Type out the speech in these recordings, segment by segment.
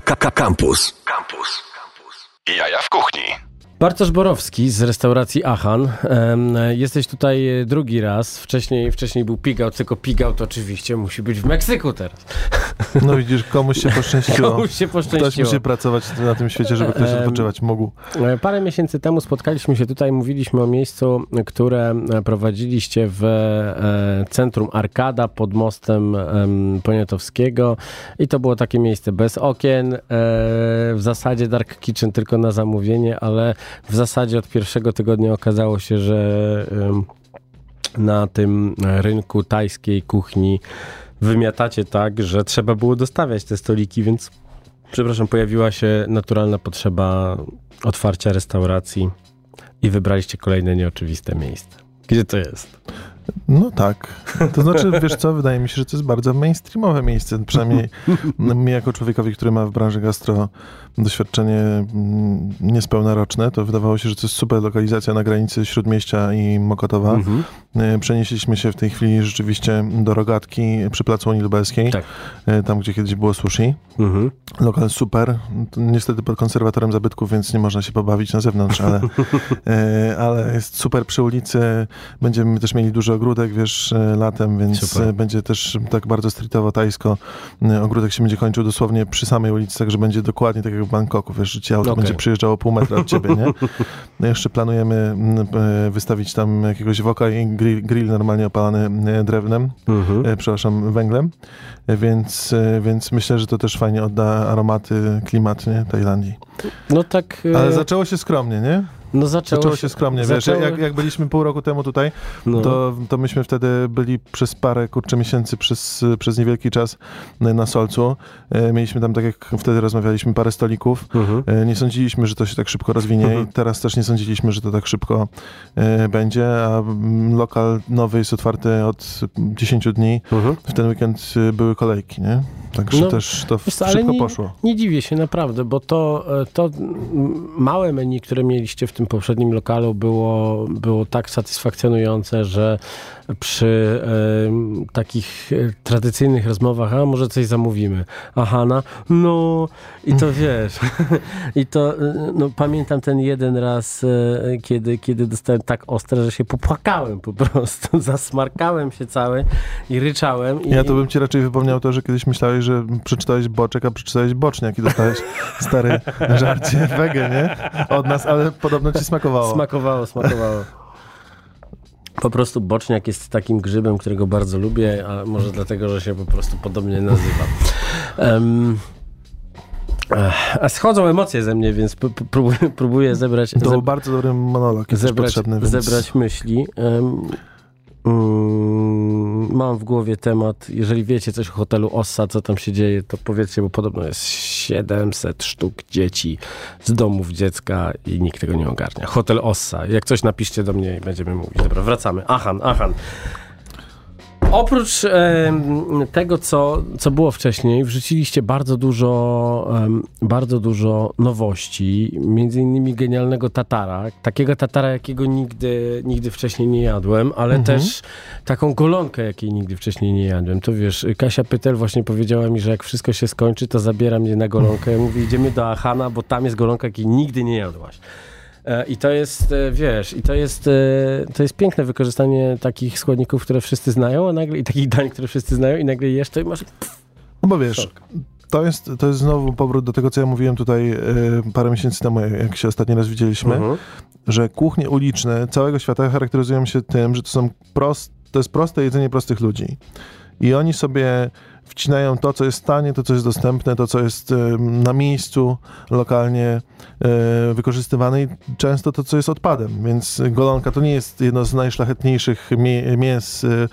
Campus. Campus. Jaja w kuchni. Bartosz Borowski z restauracji Achan. Jesteś tutaj drugi raz. Wcześniej, wcześniej był Pigał, tylko Pigał to oczywiście musi być w Meksyku teraz. No widzisz, komuś się poszczęściło. komuś się poszczęściło. Ktoś musi pracować na tym świecie, żeby ktoś odpoczywać mógł. E, parę miesięcy temu spotkaliśmy się tutaj, mówiliśmy o miejscu, które prowadziliście w e, centrum Arkada pod mostem Poniatowskiego i to było takie miejsce bez okien, e, w zasadzie Dark Kitchen tylko na zamówienie, ale w zasadzie od pierwszego tygodnia okazało się, że na tym rynku tajskiej kuchni wymiatacie tak, że trzeba było dostawiać te stoliki, więc przepraszam, pojawiła się naturalna potrzeba otwarcia restauracji i wybraliście kolejne nieoczywiste miejsce. Gdzie to jest? No tak. To znaczy, wiesz co, wydaje mi się, że to jest bardzo mainstreamowe miejsce. Przynajmniej mi jako człowiekowi, który ma w branży gastro doświadczenie mm, niespełna roczne, to wydawało się, że to jest super lokalizacja na granicy Śródmieścia i Mokotowa. Mhm. E, przenieśliśmy się w tej chwili rzeczywiście do Rogatki przy Placu Unii Lubelskiej, tak. E, tam gdzie kiedyś było sushi. Mhm. Lokal super. Niestety pod konserwatorem zabytków, więc nie można się pobawić na zewnątrz, ale, e, ale jest super przy ulicy. Będziemy też mieli duży ogródek, wiesz, latem, więc super. będzie też tak bardzo streetowo, tajsko. Ogródek się będzie kończył dosłownie przy samej ulicy, także będzie dokładnie tak jak w Bangkoku, wiesz, że ci auto okay. będzie przyjeżdżało pół metra od ciebie, nie? No jeszcze planujemy e, wystawić tam jakiegoś woka i grill, grill normalnie opalany e, drewnem, mhm. E, przepraszam, węglem, więc, więc myślę, że to też fajnie odda aromaty, klimat, nie, Tajlandii. No tak... Ale zaczęło się skromnie, nie? No zaczęło, zaczęło się skromnie, zaczęło... wiesz, jak, jak byliśmy pół roku temu tutaj, no. to, to myśmy wtedy byli przez parę, kurczę, miesięcy, przez, przez niewielki czas na Solcu. E, mieliśmy tam, tak jak wtedy rozmawialiśmy, parę stolików. Mhm. E, nie sądziliśmy, że to się tak szybko rozwinie mhm. i teraz też nie sądziliśmy, że to tak szybko e, będzie, a lokal nowy jest otwarty od 10 dni. Mhm. W ten weekend były kolejki, nie? Także no, też to wiesz, szybko nie, poszło. Nie dziwię się naprawdę, bo to, to małe menu, które mieliście w tym poprzednim lokalu było, było tak satysfakcjonujące, że przy e, takich tradycyjnych rozmowach, a może coś zamówimy. Aha, no, no i to wiesz. I to, no pamiętam ten jeden raz, e, kiedy, kiedy dostałem tak ostre, że się popłakałem po prostu. Zasmarkałem się cały i ryczałem. I... Ja to bym ci raczej wypomniał to, że kiedyś myślałeś, że przeczytałeś boczek, a przeczytałeś boczniak i dostałeś stary żarcie wege, nie? Od nas, ale podobno ci smakowało. Smakowało, smakowało. Po prostu boczniak jest takim grzybem, którego bardzo lubię, a może dlatego, że się po prostu podobnie nazywa. Um, a schodzą emocje ze mnie, więc próbuję, próbuję zebrać. To był bardzo dobry monolog, zebrać, potrzebny, więc... zebrać myśli. Um, mam w głowie temat, jeżeli wiecie coś o hotelu Ossa, co tam się dzieje, to powiedzcie, bo podobno jest 700 sztuk dzieci z domów dziecka i nikt tego nie ogarnia. Hotel Ossa. Jak coś napiszcie do mnie i będziemy mówić. Dobra, wracamy. Achan, Achan. Oprócz e, tego, co, co było wcześniej, wrzuciliście bardzo dużo, e, bardzo dużo nowości, między innymi genialnego tatara, takiego tatara, jakiego nigdy, nigdy wcześniej nie jadłem, ale mhm. też taką golonkę, jakiej nigdy wcześniej nie jadłem. To wiesz, Kasia Pytel właśnie powiedziała mi, że jak wszystko się skończy, to zabiera mnie na golonkę. Ja mówię, idziemy do Achana, bo tam jest golonka, jakiej nigdy nie jadłaś. E, I to jest, e, wiesz, i to jest, e, to jest piękne wykorzystanie takich składników, które wszyscy znają, a nagle, i takich dań, które wszyscy znają, i nagle jesz to i masz. No bo wiesz, to jest, to jest znowu powrót do tego, co ja mówiłem tutaj parę miesięcy temu, jak się ostatni raz widzieliśmy, mhm. że kuchnie uliczne całego świata charakteryzują się tym, że to są prost, to jest proste jedzenie prostych ludzi. I oni sobie wcinają to, co jest tanie, to, co jest dostępne, to, co jest na miejscu lokalnie e, wykorzystywane i często to, co jest odpadem. Więc golonka to nie jest jedno z najszlachetniejszych mięs e,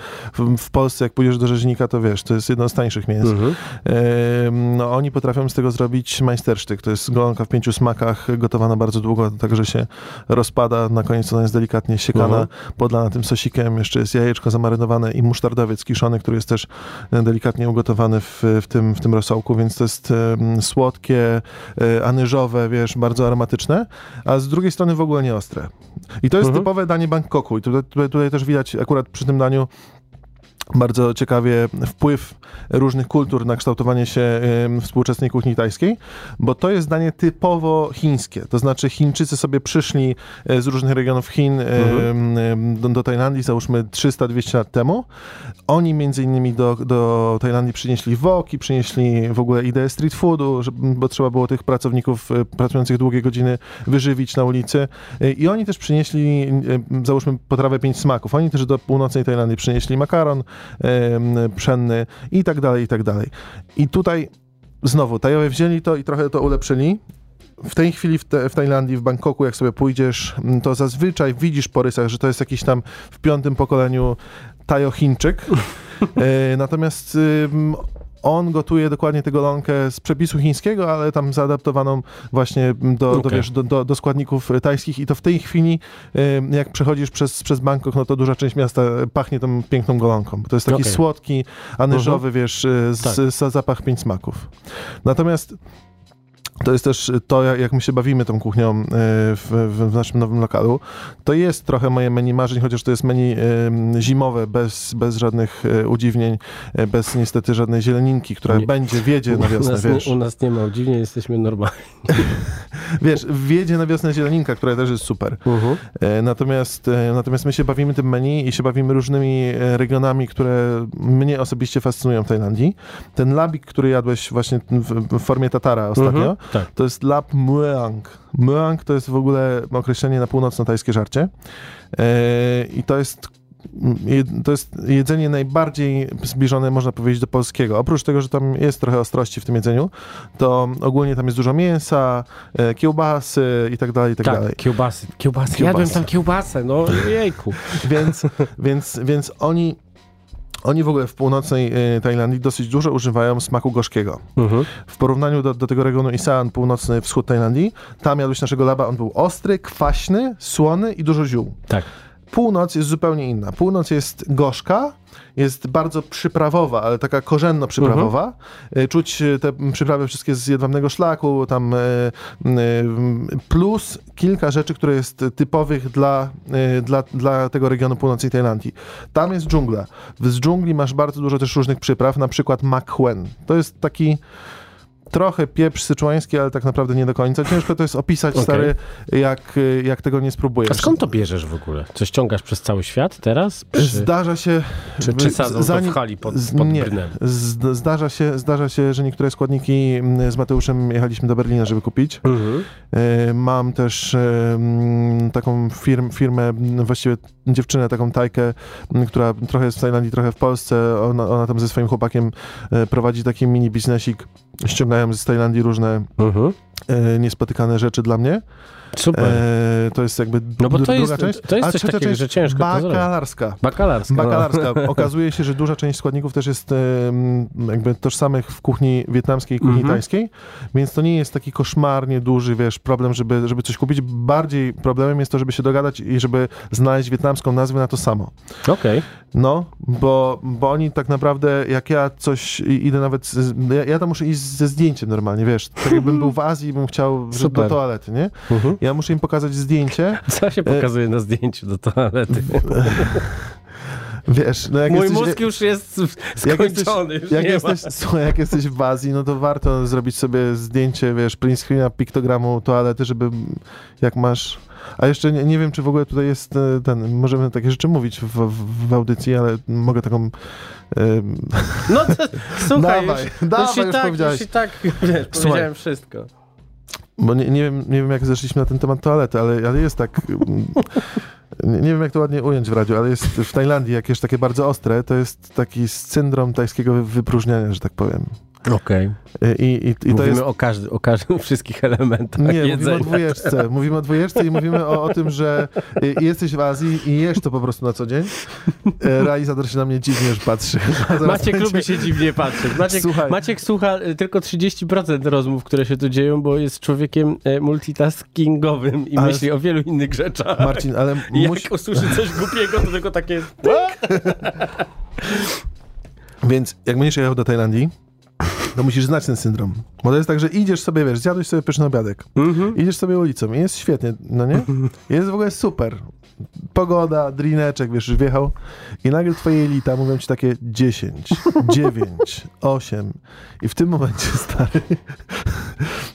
w, Polsce. Jak pójdziesz do rzeźnika, to wiesz, to jest jedno z tańszych mięs. Mhm. No, oni potrafią z tego zrobić majstersztyk. To jest golonka w pięciu smakach, gotowana bardzo długo, tak że się rozpada. Na koniec ona jest delikatnie siekana, mhm. podlana tym sosikiem. Jeszcze jest jajeczko zamarynowane i musztardowiec kiszony, który jest też delikatnie ugotowany ugotowany w, w, tym, w tym rosołku, więc to jest słodkie, e, anyżowe, wiesz, bardzo aromatyczne, a z drugiej strony w ogóle nie ostre. I to jest mhm. typowe danie Bangkoku i tutaj, tutaj, tutaj też widać akurat przy tym daniu bardzo ciekawie wpływ różnych kultur na kształtowanie się współczesnej kuchni tajskiej, bo to jest danie typowo chińskie. To znaczy Chińczycy sobie przyszli e, z różnych regionów Chin em, do, do Tajlandii, załóżmy 300-200 lat temu. Oni między innymi do, do Tajlandii przynieśli woki, przynieśli w ogóle ideę street foodu, bo trzeba było tych pracowników e, pracujących długie godziny wyżywić na ulicy. E, I oni też przynieśli, załóżmy, potrawę pięć smaków. Oni też do północnej Tajlandii przynieśli makaron pszenny i tak dalej, i tak dalej. I tutaj znowu, Tajowie wzięli to i trochę to ulepszyli. W tej chwili w, te, w Tajlandii, w Bangkoku, jak sobie pójdziesz, m, to zazwyczaj widzisz po rysach, że to jest jakiś tam w piątym pokoleniu Tajo-Chińczyk. E, natomiast on gotuje dokładnie tę golonkę z przepisu chińskiego, ale tam zaadaptowaną właśnie do, do, Okej. wiesz, do, do, do składników tajskich i to w tej chwili, jak przechodzisz przez, przez Bangkok, no to duża część miasta pachnie tą piękną golonką. To jest taki Okej. słodki, anyżowy, wiesz, e, z, Tak. z zapach pięć smaków. Natomiast to jest też to, jak my się bawimy tą kuchnią e, w, w naszym nowym lokalu. To jest trochę moje menu marzeń, chociaż to jest menu em, zimowe, bez, bez żadnych e, udziwnień, e, bez niestety żadnej zieleninki, która Nie. będzie, wiedzie na u, wiosnę, nas wiesz. nie, u nas nie ma, dziwnie jesteśmy normalni. Wiesz, wiedzie na wiosnę zieleninka, która też jest super. E, Natomiast, e, natomiast my się bawimy tym menu i się bawimy różnymi e, regionami, które mnie osobiście fascynują w Tajlandii. Ten labik, który jadłeś właśnie w, w formie tatara ostatnio, Mhm. Tak. to jest lap mueang. Mueang to jest w ogóle określenie na północno-tajskie żarcie. E, I to jest to jest jedzenie najbardziej zbliżone, można powiedzieć, do polskiego. Oprócz tego, że tam jest trochę ostrości w tym jedzeniu, to ogólnie tam jest dużo mięsa, e, kiełbasy i tak dalej, i tak, Tak, dalej. kiełbasy, kiełbasy. Kiełbasy. Jadłem tam kiełbasę, no jejku. Więc, więc, więc oni, oni w ogóle w północnej e, Tajlandii dosyć dużo używają smaku gorzkiego. Mhm. W porównaniu do, do tego regionu Isan, północny wschód Tajlandii, tam jadłeś naszego laba, on był ostry, kwaśny, słony i dużo ziół. Tak. Północ jest zupełnie inna. Północ jest gorzka, jest bardzo przyprawowa, ale taka korzenno przyprawowa. Y, Czuć y, te przyprawy wszystkie z jedwabnego szlaku, tam y, plus kilka rzeczy, które jest typowych dla, dla, dla tego regionu północnej Tajlandii. Tam jest dżungla. Z dżungli masz bardzo dużo też różnych przypraw, na przykład makhuen. To jest taki trochę pieprz syczuański, ale tak naprawdę nie do końca. Ciężko to jest opisać, Okej. stary, jak, jak tego nie spróbujesz. A skąd to bierzesz w ogóle? Coś ściągasz przez cały świat teraz? Przy... Zdarza się. Czy, czy sadzą zanim- to w hali pod, pod nie? Z, zdarza, się, zdarza się, że niektóre składniki mm, z Mateuszem jechaliśmy do Berlina, żeby kupić. Mhm. E, Mam też e, mm, taką firm, firmę, właściwie dziewczynę, taką tajkę, mm, która trochę jest w Tajlandii, trochę w Polsce. Ona, ona tam ze swoim chłopakiem e, prowadzi taki mini biznesik. Ściągają z Tajlandii różne Mhm. e, niespotykane rzeczy dla mnie. Super. E, to jest jakby No bo to jest- druga część. to jest A coś takiego, część że ciężko zrobić. Bakalarska. Bakalarska. no. Bakalarska. Okazuje się, że duża część składników też jest jakby tożsamych w kuchni wietnamskiej i kuchni Mhm. tajskiej, więc to nie jest taki koszmarnie duży, wiesz, problem, żeby, żeby coś kupić. Bardziej problemem jest to, żeby się dogadać i żeby znaleźć wietnamską nazwę na to samo. Okej. No, bo, bo oni tak naprawdę, jak ja coś idę nawet, z, ja, ja tam muszę iść ze zdjęciem normalnie, wiesz, tak jakbym był w Azji i bym chciał do toalety, nie? Mhm. Ja muszę im pokazać zdjęcie, Co się pokazuje na zdjęciu do toalety? wiesz, no jak Mój jesteś, mózg już jest jak jesteś, skończony. Jak jesteś, słuchaj, jak jesteś w Azji, no to warto zrobić sobie zdjęcie, wiesz, print screena, piktogramu toalety, żeby jak masz... A jeszcze nie, nie wiem, czy w ogóle tutaj jest e, ten, możemy takie rzeczy mówić w, w, w audycji, ale mogę taką... em, ma. No to, słuchaj, Dawaj, już, dawaj, już, i już tak, już i tak wiesz, powiedziałem wszystko. Bo nie, nie, wiem, nie wiem, jak zeszliśmy na ten temat toalety, ale, ale jest tak. nie wiem, jak to ładnie ująć w radiu, ale jest w Tajlandii jakieś takie bardzo ostre. To jest taki syndrom tajskiego wypróżniania, że tak powiem. Okej. I, i, i to Mówimy jest. o każdym, o każdym, wszystkich elementach Nie, mówimy jedzenia. o dwójeczce. Mówimy o dwójeczce i mówimy o, o tym, że y, jesteś w Azji i jesz to po prostu na co dzień. E, Realizator się na mnie dziwnie już patrzy. Maciek będzie- lubi się dziwnie patrzeć. Maciek, Słuchaj. Maciek słucha y, tylko 30% rozmów, które się tu dzieją, bo jest człowiekiem multitaskingowym i Ale- myśli o wielu innych rzeczach. Marcin, ale I jak musi... usłyszy coś głupiego, to tylko takie... Więc jak będziesz jechał do Tajlandii, to musisz znać ten syndrom. Bo to jest tak, że idziesz sobie, wiesz, zjadłeś sobie pyszny obiadek, mhm. idziesz sobie ulicą i jest świetnie, no nie? Mhm. Jest w ogóle super. Pogoda, drineczek, wiesz, już wjechał i nagle twoje jelita mówią ci takie 10, 9, 8 i w tym momencie, stary,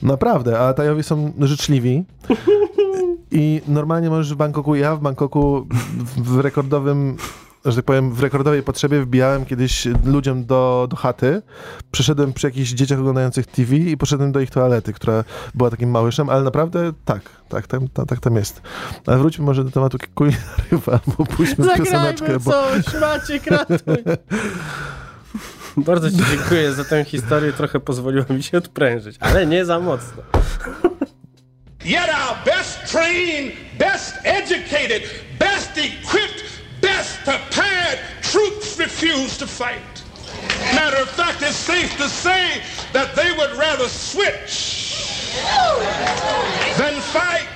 naprawdę, a Tajowie są życzliwi i normalnie możesz w Bangkoku, ja w Bangkoku w rekordowym że tak powiem, w rekordowej potrzebie wbijałem kiedyś ludziom do, do chaty. Przyszedłem przy jakichś dzieciach oglądających TV i poszedłem do ich toalety, która była takim małyszem, ale naprawdę tak, tak, tam, tam, tak tam jest. Ale wróćmy może do tematu kulinary, bo pójdźmy w pioseneczkę. Bo... coś, Maciek, ratuj. Bardzo Ci dziękuję za tę historię, trochę pozwoliło mi się odprężyć, ale nie za mocno. Yet our best trained, best educated, best equipped Yes, prepared troops refuse to fight. Matter of fact, it's safe to say that they would rather switch than fight.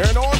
and Orr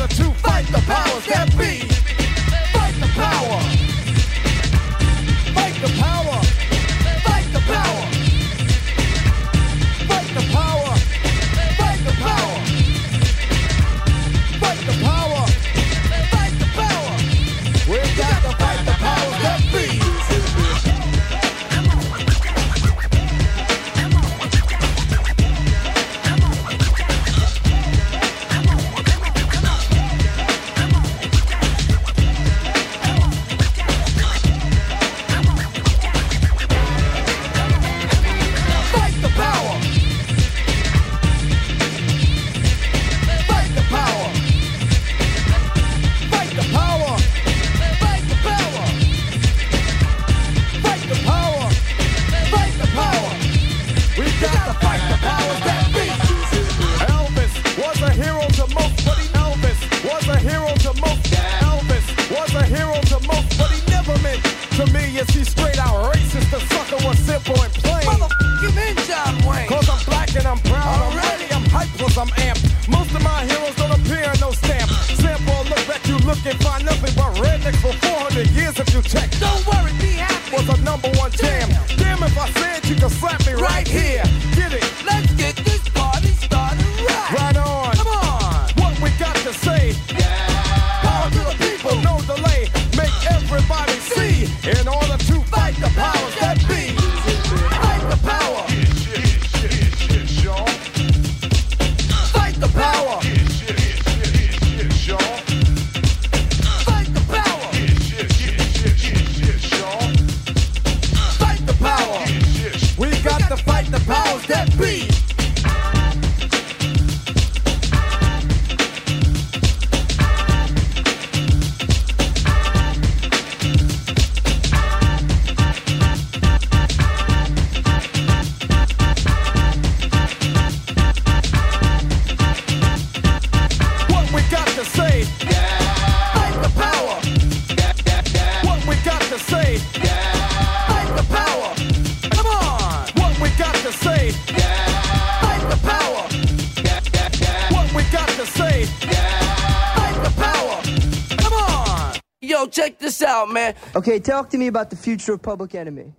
Okay, talk to me about the future of Public Enemy.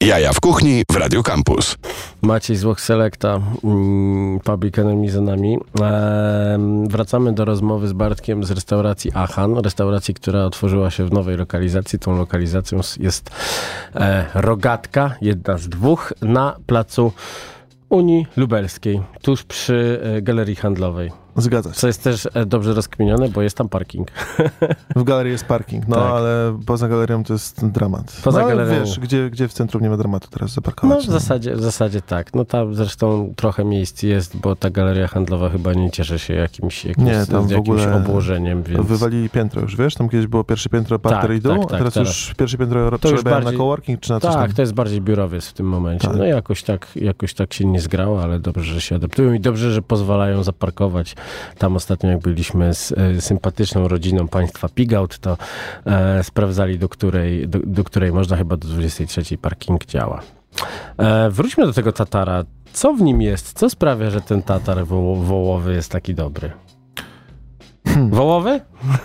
Jaja w kuchni w Radio Campus. Maciej Złoch Selecta, mm, Public Enemy za nami. Wracamy do rozmowy z Bartkiem z restauracji Achan, restauracji, która otworzyła się w nowej lokalizacji. Tą lokalizacją jest e, Rogatka, jedna z dwóch, na placu Unii Lubelskiej, tuż przy e, galerii handlowej. Zgadza się. Co jest też e, dobrze rozkminione, bo jest tam parking. W galerii jest parking, no Tak. ale poza galerią to jest dramat. Poza no, ale galerią- wiesz, gdzie, gdzie w centrum nie ma dramatu teraz No zaparkować? w zasadzie, w zasadzie tak. No tam zresztą trochę miejsc jest, bo ta galeria handlowa chyba nie cieszy się jakimś, jakimś, Nie, tam jakimś obłożeniem, więc... Wywalili piętro już, wiesz? Tam kiedyś było pierwsze piętro, parter Tak, i dół, tak, a tak, teraz, teraz. już pierwsze piętro przerabiają bardziej- na coworking czy na coś Tak, tam. to jest bardziej biurowiec w tym momencie. Tak. No jakoś tak, jakoś tak się nie zgrało, ale dobrze, że się adaptują i dobrze, że pozwalają zaparkować. Tam ostatnio jak byliśmy z e, sympatyczną rodziną państwa Pigout, to e, sprawdzali, do której, do, do której można chyba do 23 parking działa. E, wróćmy do tego Tatara. Co w nim jest? Co sprawia, że ten Tatar woło, wołowy jest taki dobry? Wołowy?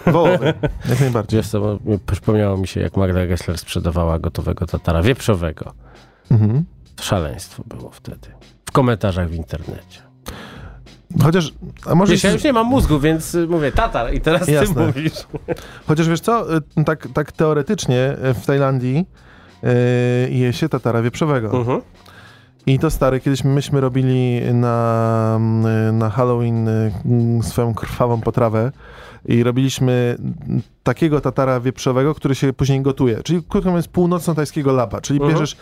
Wołowy, jak najbardziej. Wiesz co, przypomniało mi się, jak Magda Gessler sprzedawała gotowego Tatara wieprzowego. Mhm. Szaleństwo było wtedy. W komentarzach w internecie. Chociaż, a może... Wiesz, ja już nie mam mózgu, więc y, mówię Tatar i teraz Jasne. ty mówisz. Chociaż wiesz co, y, tak, tak teoretycznie y, w Tajlandii y, je się tatara wieprzowego. Mhm. I to stary, kiedyś myśmy robili na, y, na Halloween mm, swoją krwawą potrawę i robiliśmy mm, takiego tatara wieprzowego, który się później gotuje. Czyli krótko mówiąc północno-tajskiego lapa. Czyli Mhm. bierzesz,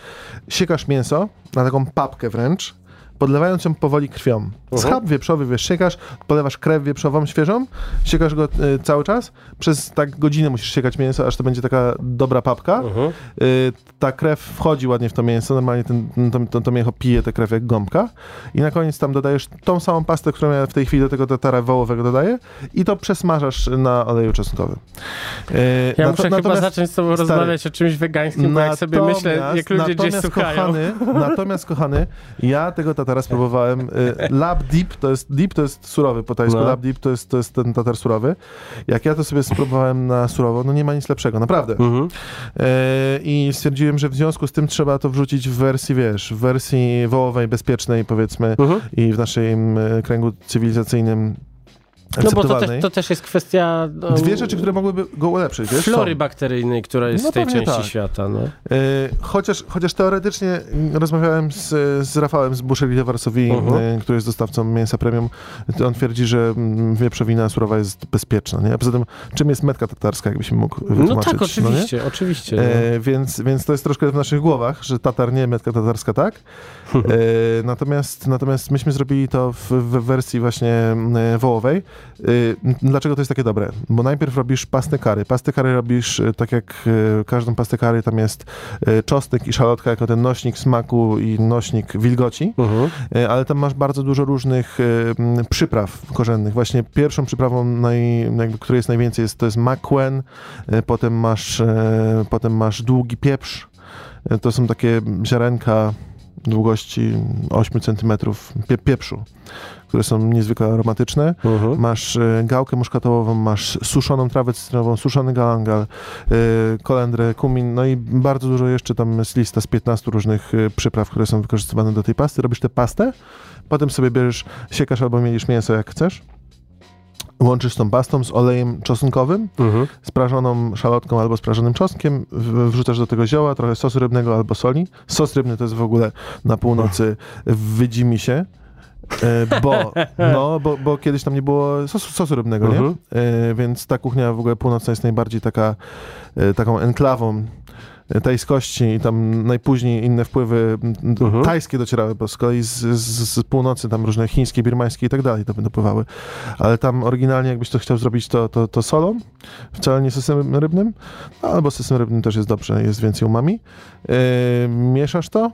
siekasz mięso na taką papkę wręcz, podlewając ją powoli krwią. Schab wieprzowy, wiesz, siekasz, podlewasz krew wieprzową świeżą, siekasz go y, cały czas, przez tak godzinę musisz siekać mięso, aż to będzie taka dobra papka. Mhm. Y, ta krew wchodzi ładnie w to mięso, normalnie ten, to, to, to mięcho pije tę krew jak gąbka i na koniec tam dodajesz tą samą pastę, którą ja w tej chwili do tego tatara wołowego dodaję i to przesmażasz na oleju czosnkowym. Y, Ja nato- muszę chyba natomiast- zacząć z tobą stary, rozmawiać o czymś wegańskim, bo jak sobie myślę, jak ludzie gdzieś natomiast, słuchają. Kochany, natomiast, kochany, ja tego tatara spróbowałem. Y, Lab Deep to jest, deep to jest surowy po tajsku, No. Lab Deep to jest, to jest ten tatar surowy. Jak ja to sobie spróbowałem na surowo, no nie ma nic lepszego, naprawdę. Mhm. E, I stwierdziłem, że w związku z tym trzeba to wrzucić w wersji, wiesz, w wersji wołowej, bezpiecznej, powiedzmy, Mhm. i w naszym e, kręgu cywilizacyjnym No bo to też, to też jest kwestia no, Dwie rzeczy, które mogłyby go ulepszyć, wiesz? flory są. bakteryjnej, która jest No w tej części tak. świata. No. E, Chociaż, chociaż teoretycznie rozmawiałem z, z Rafałem z Boucherie de Varsovie, Mhm. e, który jest dostawcą mięsa premium. To On twierdzi, że wieprzowina surowa jest bezpieczna. Nie? A poza tym, czym jest metka tatarska, jakbyś mógł no wytłumaczyć? tak, nie? oczywiście, oczywiście. no. E, więc, więc to jest troszkę w naszych głowach, że Tatar nie, metka tatarska tak. E, natomiast, natomiast myśmy zrobili to w, w wersji właśnie e, wołowej. E, dlaczego to jest takie dobre? Bo najpierw robisz pastę kary. Pastę kary robisz e, tak jak e, każdą pastę kary, tam jest czosnek i szalotka jako ten nośnik smaku i nośnik wilgoci. E, ale tam masz bardzo dużo różnych e, m, przypraw korzennych. Właśnie pierwszą przyprawą, naj, jakby, której jest najwięcej, jest, to jest makwen, potem masz, potem masz długi pieprz. To są takie ziarenka długości 8 cm pie, pieprzu, które są niezwykle aromatyczne. Mhm. Masz e, gałkę muszkatołową, masz suszoną trawę cytrynową, suszony galangal, e, kolendrę, kumin, no i bardzo dużo jeszcze tam jest lista z 15 różnych e, przypraw, które są wykorzystywane do tej pasty. Robisz tę pastę, potem sobie bierzesz, siekasz albo mielisz mięso jak chcesz, łączysz z tą pastą z olejem czosnkowym, Mhm. sprażoną szalotką albo sprażonym czosnkiem, w- wrzucasz do tego zioła, trochę sosu rybnego albo soli. Sos rybny to jest w ogóle na północy wydzi mi się, bo, no, bo, bo kiedyś tam nie było sosu, sosu rybnego, nie? Mhm. E, Więc ta kuchnia w ogóle północna jest najbardziej taka, e, taką enklawą e, tajskości i tam najpóźniej inne wpływy Mhm. tajskie docierały, bo z kolei z, z, z północy tam różne chińskie, birmańskie i tak dalej to dopływały. Ale tam oryginalnie jakbyś to chciał zrobić to, to, to solą, wcale nie sosem rybnym, no, albo sosem rybnym też jest dobrze, jest więcej umami. E, mieszasz to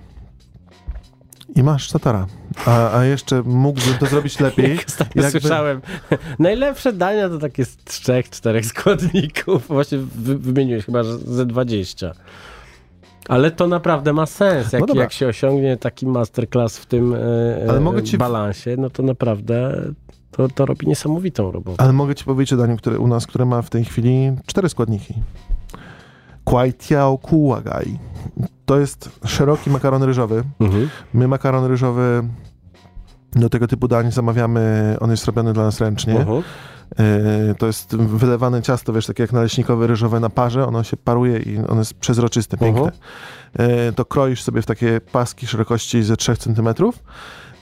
i masz tatara. A, a jeszcze mógłbym to zrobić lepiej. Jak ostatnio jakby- słyszałem, najlepsze dania to takie z trzech, czterech składników. Właśnie wy, wymieniłeś chyba ze 20. Ale to naprawdę ma sens. Jak, No jak się osiągnie taki masterclass w tym mogę ci- balansie, no to naprawdę to, to robi niesamowitą robotę. Ale mogę ci powiedzieć o daniu, które u nas, które ma w tej chwili cztery składniki. Kwai tiao kuagai. To jest szeroki makaron ryżowy. Mhm. My makaron ryżowy do tego typu dań zamawiamy, on jest robiony dla nas ręcznie. Mhm. Yy, To jest wylewane ciasto, wiesz, takie jak naleśnikowe ryżowe na parze, ono się paruje i ono jest przezroczyste, piękne. Mhm. To kroisz sobie w takie paski szerokości ze 3 cm.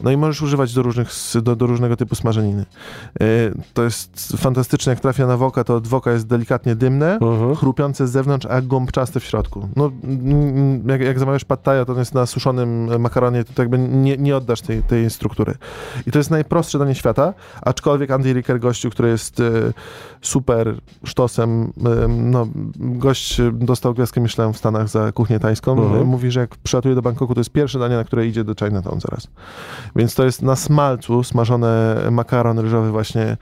No i możesz używać do, różnych, do, do różnego typu smażeniny. Yy, To jest fantastyczne, jak trafia na woka, to od woka jest delikatnie dymne, Mhm. chrupiące z zewnątrz, a gąbczaste w środku. No, mm, jak, jak zamawiasz pad thai, to on jest na suszonym makaronie, to, jakby nie, nie oddasz tej, tej struktury. I to jest najprostsze danie świata, aczkolwiek Andy Ricker, gościu, który jest e, super sztosem, e, no, gość e, dostał gwiazdkę Michelin w Stanach za kuchnię tajską, e, mówi, że jak przylatuje do Bangkoku, to jest pierwsze danie, na które idzie do Chinatown zaraz. Więc to jest na smalcu smażone makaron ryżowy właśnie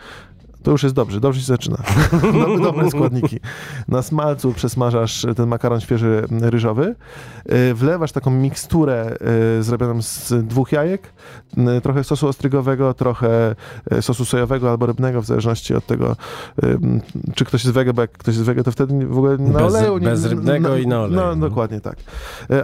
to już jest dobrze, dobrze się zaczyna. Mamy dobre składniki. Na smalcu przesmażasz ten makaron świeży ryżowy, yy, wlewasz taką miksturę yy, zrobioną z dwóch jajek, yy, trochę sosu ostrygowego, trochę sosu sojowego albo rybnego, w zależności od tego, czy ktoś jest wege, bo jak ktoś jest wege, to wtedy w ogóle na Bez- oleju... nie- bez rybnego i na oleju, No, no. dokładnie tak.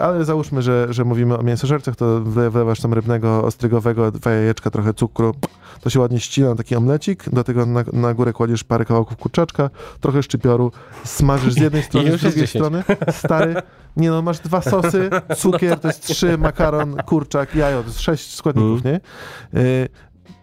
Ale załóżmy, że, że mówimy o mięsożercach, to wle- wlewasz tam rybnego, ostrygowego, dwa jajeczka, trochę cukru, to się ładnie ścina, taki omlecik, do tego na, na górę kładziesz parę kawałków kurczaczka, trochę szczypioru, smażysz z jednej strony, z drugiej 10. strony. Stary, nie no, masz dwa sosy, cukier, to jest trzy, makaron, kurczak, jajo, to jest sześć składników, nie? Y,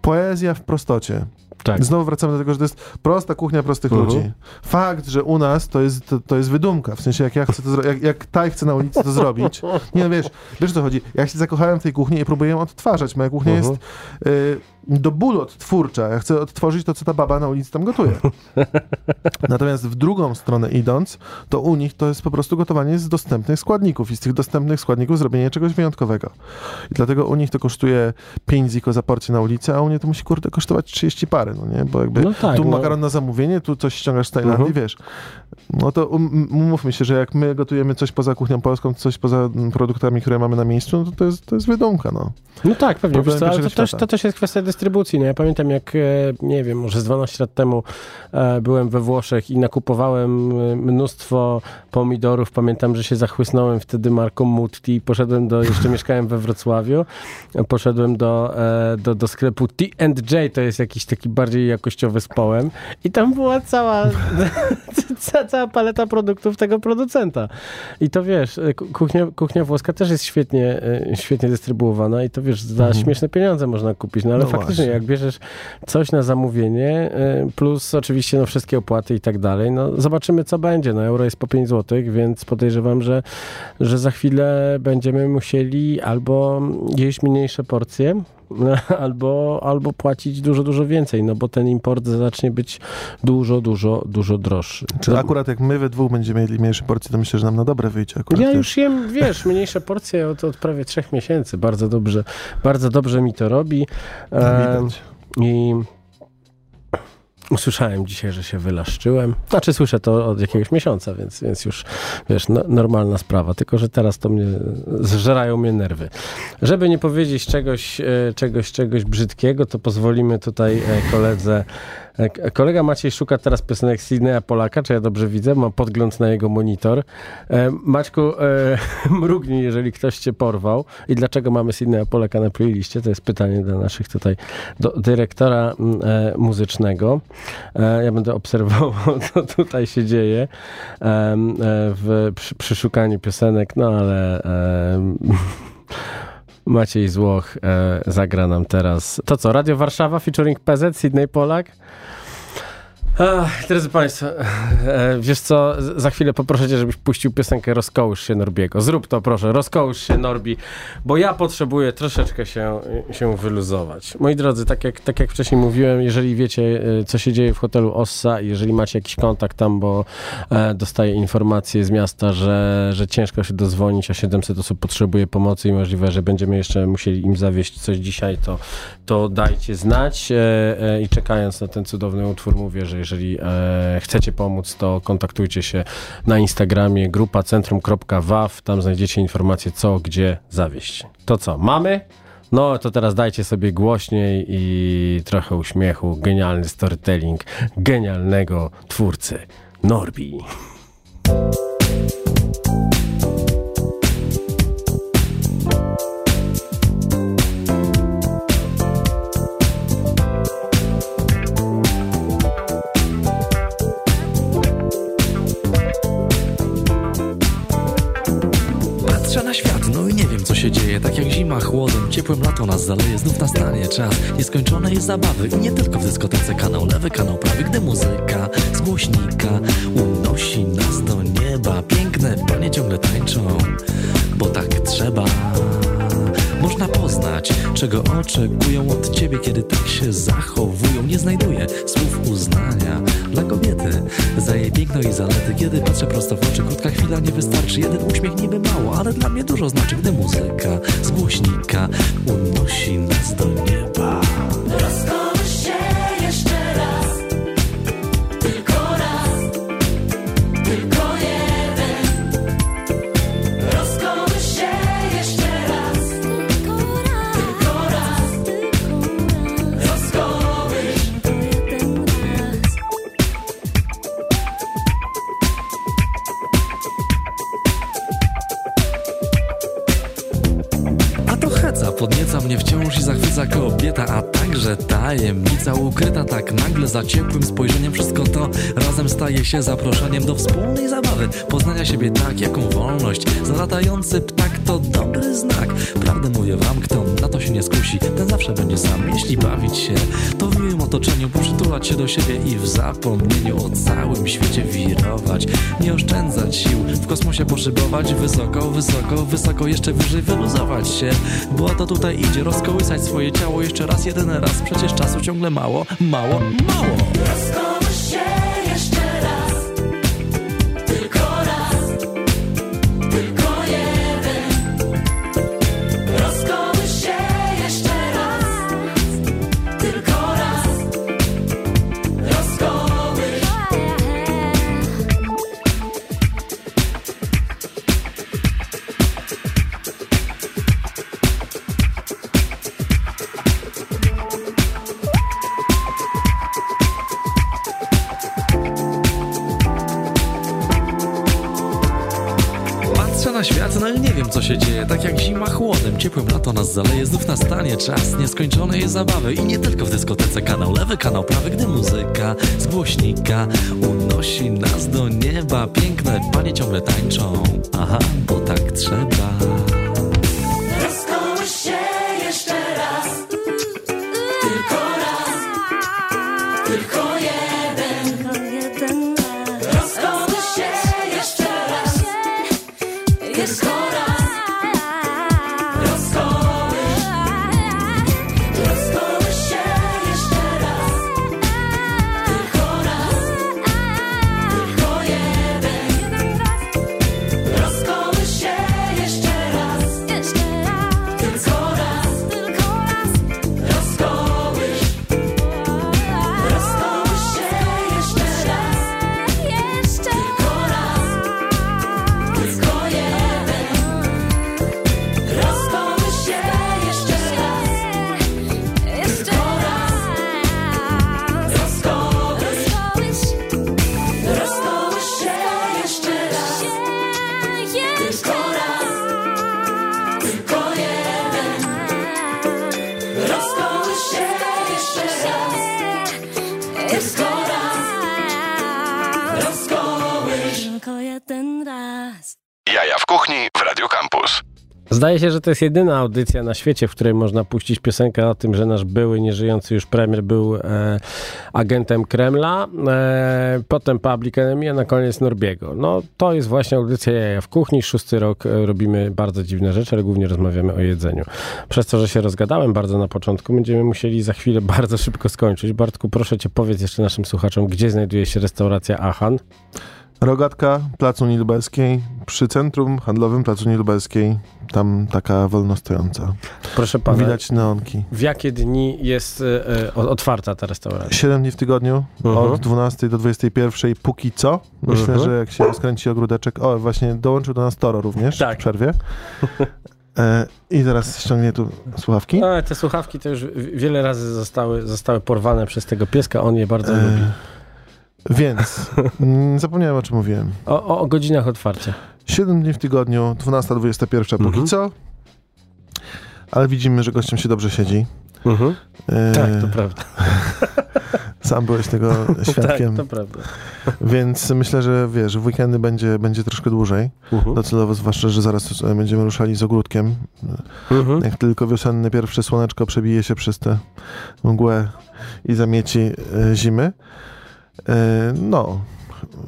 poezja w prostocie. Tak. Znowu wracamy do tego, że to jest prosta kuchnia prostych Mhm. ludzi. Fakt, że u nas to jest, to, to jest wydumka. W sensie, jak ja chcę to jak, jak Taj chce na ulicy to zrobić. Nie no, wiesz, wiesz o co chodzi. Ja się zakochałem w tej kuchni i próbuję ją odtwarzać. Moja kuchnia Mhm. jest y, do bólu odtwórcza. Ja chcę odtworzyć to, co ta baba na ulicy tam gotuje. Natomiast w drugą stronę idąc, to u nich to jest po prostu gotowanie z dostępnych składników i z tych dostępnych składników zrobienie czegoś wyjątkowego. I dlatego u nich to kosztuje 5 ziko za porcję na ulicy, a u mnie to musi kurde kosztować 30 pary, no nie? Bo jakby No tak, tu no. makaron na zamówienie, tu coś ściągasz z Tajlandii, Mhm. wiesz. No to um, umówmy się, że jak my gotujemy coś poza kuchnią polską, coś poza produktami, które mamy na miejscu, no to to jest, to jest wydumka, no. No tak, pewnie. Wiesz to pierwszego też, to też jest kwestia dystrybucji. No ja pamiętam, jak, e, nie wiem, może z 12 lat temu e, byłem we Włoszech i nakupowałem e, mnóstwo pomidorów. Pamiętam, że się zachłysnąłem wtedy marką Mutti. Poszedłem do, jeszcze mieszkałem we Wrocławiu, poszedłem do, do, do sklepu T&J, to jest jakiś taki bardziej jakościowy z połem i tam była cała, ca, cała paleta produktów tego producenta. I to wiesz, ku- kuchnia, kuchnia włoska też jest świetnie, świetnie dystrybuowana i to wiesz, za śmieszne pieniądze można kupić, no ale Mhm. No faktycznie właśnie. jak bierzesz coś na zamówienie, e, plus oczywiście no wszystkie opłaty i tak dalej, no zobaczymy co będzie, no euro jest po 5 zł, więc podejrzewam, że, że za chwilę będziemy musieli albo jeść mniejsze porcje, albo, albo płacić dużo, dużo więcej, no bo ten import zacznie być dużo, dużo, dużo droższy. Czy No, akurat jak my we dwóch będziemy mieli mniejsze porcje, to myślę, że nam na dobre wyjdzie akurat. ja już jem, wiesz, mniejsze porcje od, od prawie trzech miesięcy. Bardzo dobrze, bardzo dobrze mi to robi. No, E, widać. I usłyszałem dzisiaj, że się wylaszczyłem. Znaczy słyszę to od jakiegoś miesiąca, więc, więc już, wiesz, no, normalna sprawa. Tylko, że teraz to mnie, zżerają mnie nerwy. Żeby nie powiedzieć czegoś, e, czegoś, czegoś brzydkiego, to pozwolimy tutaj e, koledze Kolega Maciej szuka teraz piosenek Sydneya Polaka, czy ja dobrze widzę? Mam podgląd na jego monitor. E, Maćku, e, mrugnij, jeżeli ktoś cię porwał. I dlaczego mamy Sydneya Polaka na playliście? To jest pytanie dla naszych tutaj, do dyrektora e, muzycznego. Ja będę obserwował, co tutaj się dzieje w, przy, przy szukaniu piosenek, no ale... Maciej Złoch e, zagra nam teraz. To co, Radio Warszawa featuring PZ, Sydney Polak? Ach, drodzy Państwo, e, wiesz co, za chwilę poproszę Cię, żebyś puścił piosenkę Rozkołusz się Norbiego. Zrób to proszę, rozkołusz się Norbi, bo ja potrzebuję troszeczkę się, się wyluzować. Moi drodzy, tak jak, tak jak wcześniej mówiłem, jeżeli wiecie, e, co się dzieje w hotelu Ossa jeżeli macie jakiś kontakt tam, bo e, dostaję informacje z miasta, że, że ciężko się dozwonić, a 700 osób potrzebuje pomocy i możliwe, że będziemy jeszcze musieli im zawieść coś dzisiaj, to, to dajcie znać i czekając na ten cudowny utwór mówię, że Jeżeli e, chcecie pomóc, to kontaktujcie się na Instagramie grupa centrum.waw. Tam znajdziecie informacje co, gdzie zawieść. To co, mamy? No to teraz dajcie sobie głośniej i trochę uśmiechu. Genialny storytelling genialnego twórcy Norbi. Ciepłym lato nas zaleje Znów nastanie czas nieskończonej zabawy I nie tylko w dyskotece. Kanał lewy, kanał prawy Gdy muzyka z głośnika unosi nas do nieba. Piękne panie ciągle tańczą, bo tak trzeba czego oczekują od ciebie, kiedy tak się zachowują. Nie znajduję słów uznania dla kobiety za jej piękno i zalety. Kiedy patrzę prosto w oczy, krótka chwila nie wystarczy. Jeden uśmiech niby mało, ale dla mnie dużo znaczy, gdy muzyka z głośnika unosi nas do nieba. Za ciepłym spojrzeniem Wszystko to razem staje się zaproszeniem do wspólnej zabawy Poznania siebie tak, jaką wolność. Zalatający ptak to dobry znak. Prawdę mówię wam, kto na to się nie skusi Ten zawsze będzie sam, jeśli bawić się To w miłym otoczeniu przytulać się do siebie I w zapomnieniu o całym świecie wirować. Nie oszczędzać sił, w kosmosie poszybować Wysoko, wysoko, wysoko, jeszcze wyżej wyluzować się. Bo to tutaj idzie, rozkołysać swoje ciało Jeszcze raz, jedyny raz, przecież czasu ciągle mało, mało, mało się dzieje? Tak jak zima chłodem, ciepłym lato nas zaleje. Znów nastanie czas nieskończonej zabawy. I nie tylko w dyskotece kanał lewy, kanał prawy Gdy muzyka z głośnika unosi nas do nieba. Piękne panie ciągle tańczą. Aha, bo tak trzeba Zdaje się, że to jest jedyna audycja na świecie, w której można puścić piosenkę o tym, że nasz były, nieżyjący już premier był e, agentem Kremla, e, potem Public Enemy, a na koniec Norbiego. No to jest właśnie audycja Jaja w kuchni. Szósty rok e, robimy bardzo dziwne rzeczy, ale głównie rozmawiamy o jedzeniu. Przez to, że się rozgadałem bardzo na początku, będziemy musieli za chwilę bardzo szybko skończyć. Bartku, proszę cię, powiedz jeszcze naszym słuchaczom, gdzie znajduje się restauracja Achan. Rogatka, Placu Unii Lubelskiej, przy centrum handlowym Placu Unii Lubelskiej, tam taka wolno stojąca. Proszę pana, Widać neonki. w jakie dni jest e, otwarta ta restauracja? 7 dni w tygodniu, Mhm. od 12 do 21, póki co. Myślę, Mhm. że jak się skręci ogródeczek, o właśnie, dołączył do nas Toro również Tak. w przerwie. E, I teraz ściągnie tu słuchawki. No, te słuchawki to już wiele razy zostały, zostały porwane przez tego pieska, on je bardzo E, lubi. Więc, mm, zapomniałem o czym mówiłem. O, o, o godzinach otwarcia. 7 dni w tygodniu, 12-21 póki Mhm. co. Ale widzimy, że gościom się dobrze siedzi. E, Tak, to prawda. Sam byłeś tego świadkiem. Tak, to prawda. Więc myślę, że wiesz, w weekendy będzie, będzie troszkę dłużej. Mhm. Docelowo, zwłaszcza, że zaraz e, będziemy ruszali z ogródkiem. Mhm. Jak tylko wiosenne pierwsze słoneczko przebije się przez tę mgłę i zamieci e, zimy. E, no.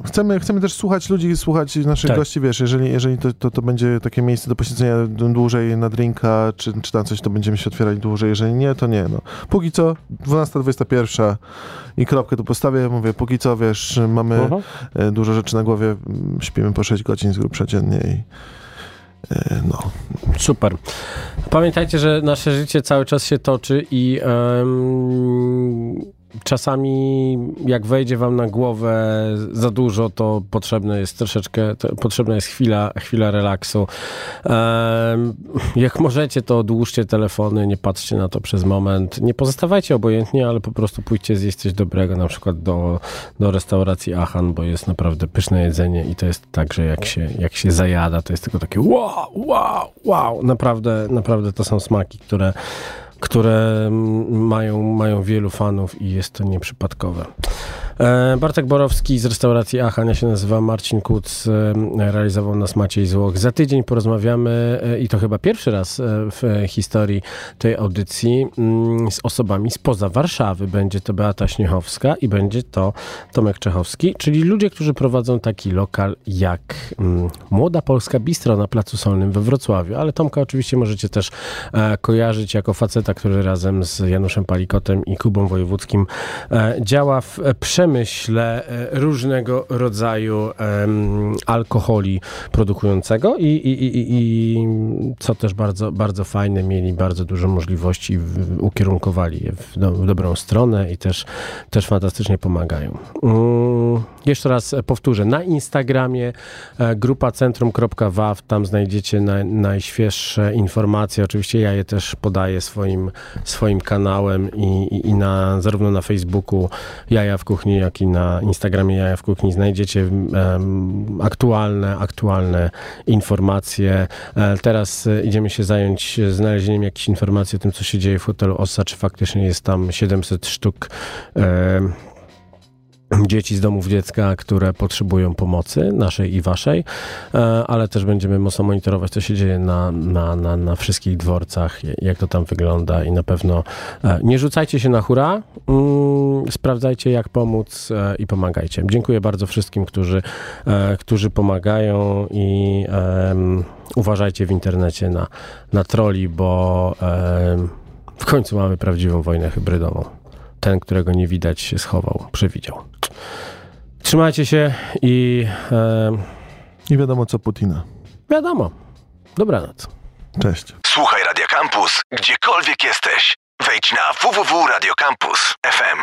Chcemy, chcemy też słuchać ludzi, słuchać naszych Tak. gości, wiesz, jeżeli, jeżeli to, to, to będzie takie miejsce do posiedzenia dłużej na drinka, czy, czy na coś, to będziemy się otwierać dłużej, jeżeli nie, to nie, no. Póki co, 12-21 i kropkę tu postawię, mówię, póki co, wiesz, mamy Mhm. e, dużo rzeczy na głowie, śpimy po 6 godzin z grubsza dziennie i no. Super. Pamiętajcie, że nasze życie cały czas się toczy i em, czasami jak wejdzie wam na głowę za dużo, to potrzebne jest troszeczkę, potrzebna jest chwila, chwila relaksu. Jak możecie, to odłóżcie telefony, nie patrzcie na to przez moment. Nie pozostawajcie obojętnie, ale po prostu pójdźcie zjeść coś dobrego, na przykład do, do restauracji Achan, bo jest naprawdę pyszne jedzenie i to jest tak, że jak się, jak się zajada, to jest tylko takie wow, wow, wow. Naprawdę, naprawdę to są smaki, które które mają, mają wielu fanów i jest to nieprzypadkowe. E, Bartek Borowski z restauracji Achan, ja się nazywam Marcin Kuc, e, realizował nas Maciej Złoch. Za tydzień porozmawiamy e, i to chyba pierwszy raz w historii tej audycji mm, z osobami spoza Warszawy. Będzie to Beata Śniechowska i będzie to Tomek Czechowski, czyli ludzie, którzy prowadzą taki lokal jak mm, Młoda Polska Bistro na Placu Solnym we Wrocławiu, ale Tomka oczywiście możecie też kojarzyć jako faceta, który razem z Januszem Palikotem i Kubą Wojewódzkim działa w e, przemyśle e, różnego rodzaju alkoholi produkującego i, i, i, i, co też bardzo, bardzo fajne, mieli bardzo dużo możliwości, ukierunkowali je w, do, w dobrą stronę i też, też fantastycznie pomagają. Mm, jeszcze raz powtórzę, na Instagramie e, grupa centrum.waw, tam znajdziecie na, najświeższe informacje. Oczywiście ja je też podaję swoim, swoim kanałem i, i, i na, zarówno na Facebooku Jaja w Kuchni, jak i na Instagramie Jaja w Kuchni znajdziecie em, aktualne, aktualne informacje. E, teraz e, idziemy się zająć znalezieniem jakichś informacji o tym, co się dzieje w hotelu Ossa, czy faktycznie jest tam 700 sztuk em, dzieci z domów dziecka, które potrzebują pomocy naszej i waszej, e, ale też będziemy mocno monitorować, co się dzieje na, na, na, na wszystkich dworcach, jak to tam wygląda i na pewno e, nie rzucajcie się na hura, mm, sprawdzajcie jak pomóc e, i pomagajcie. Dziękuję bardzo wszystkim, którzy, którzy pomagają i em, uważajcie w internecie na, na troli, bo em, w końcu mamy prawdziwą wojnę hybrydową. Ten, którego nie widać, się schował, przewidział. Trzymajcie się i e, Nie wiadomo co Putina. wiadomo. Dobranoc. Cześć. Słuchaj Radio Campus, gdziekolwiek jesteś. Wejdź na www.radiocampus.fm.